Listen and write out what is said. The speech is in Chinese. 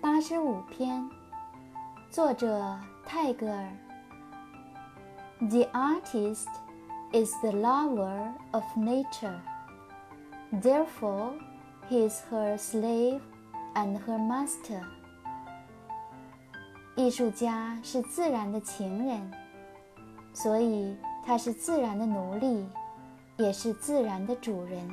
八十五篇作者泰戈尔 the artist is the lover of nature therefore he is her slave and her master 艺术家是自然的情人所以他是自然的奴隶也是自然的主人